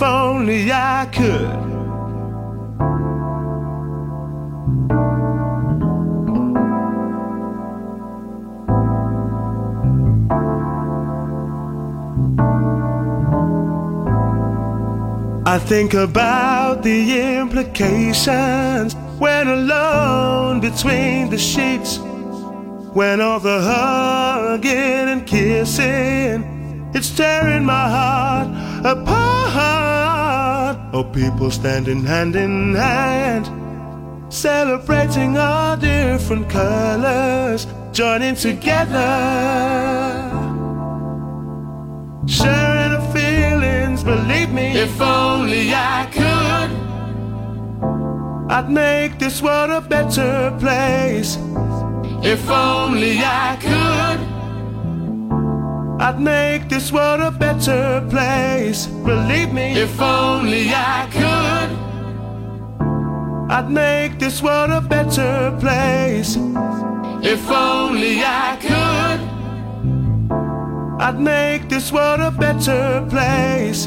If only I could. I think about the implications when alone between the sheets. When all the hugging and kissing, it's tearing my heart apart. Oh, people standing hand in hand, celebrating our different colors, joining together, sharing the feelings. Believe me, if only I could, I'd make this world a better place. If only I could, I'd make this world a better place. Believe me, if only I could, I'd make this world a better place. If only I could, I'd make this world a better place.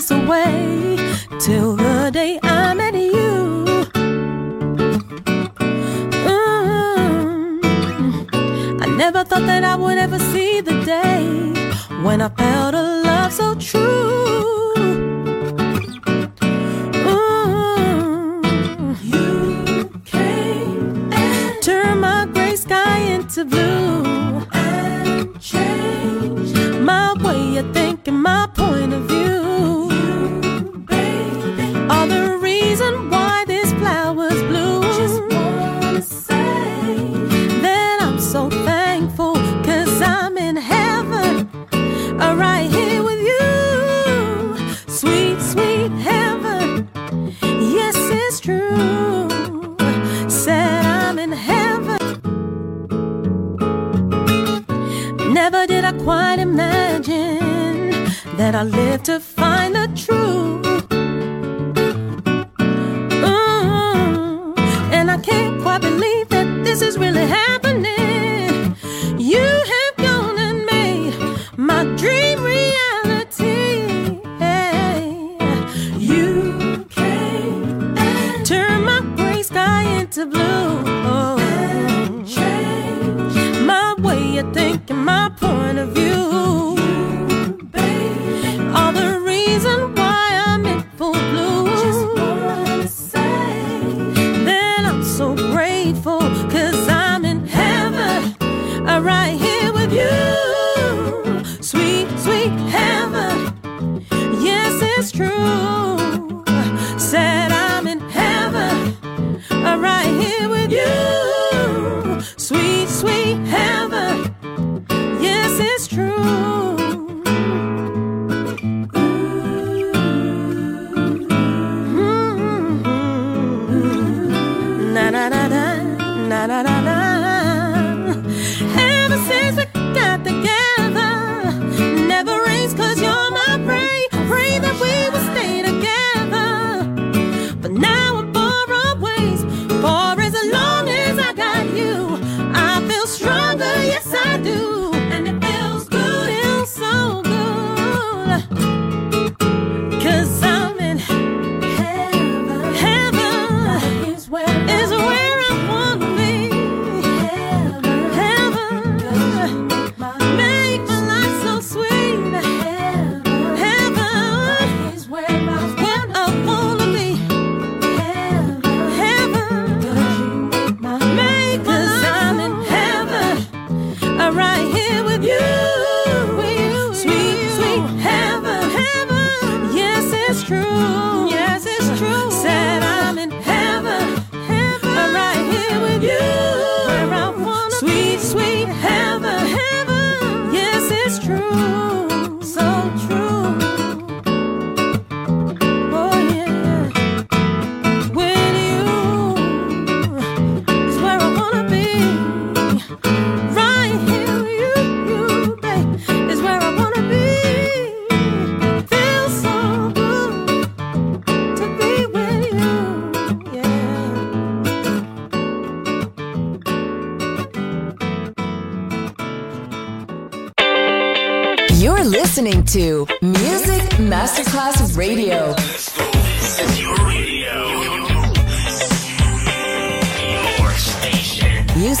this away till the day I met you. Mm-hmm. I never thought that I would ever see the day when I felt a love so true. Mm. to blue and change. I live to na na na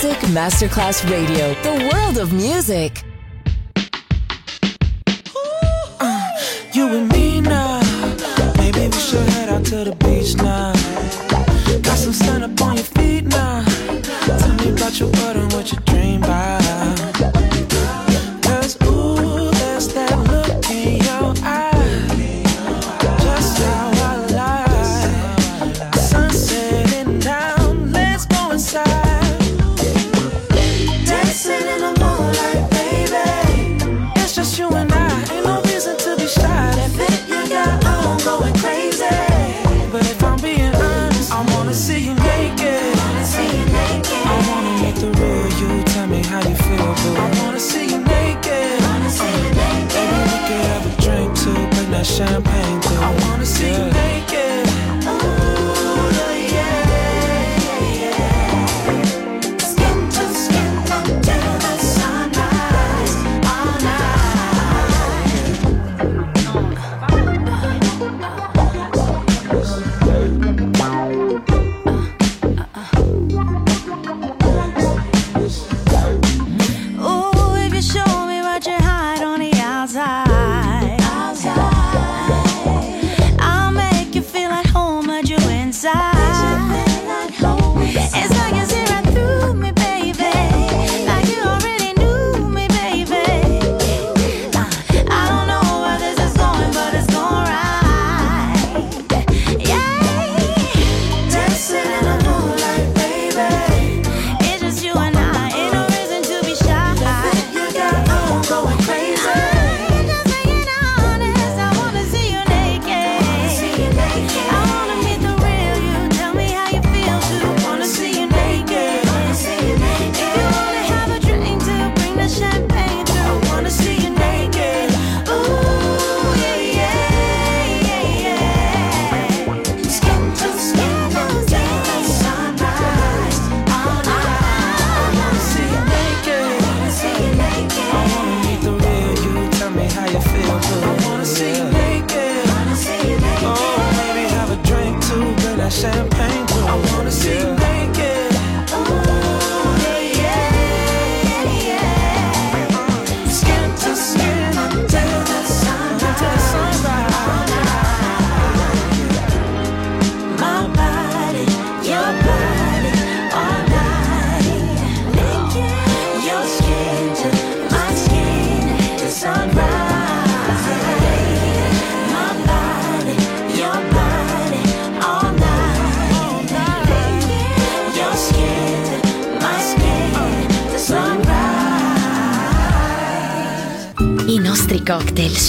Music Masterclass Radio, the world of music. Uh, you and me now. Maybe we should head out to the beach now. Got some sun up on your feet now. Tell me about your butter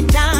it down.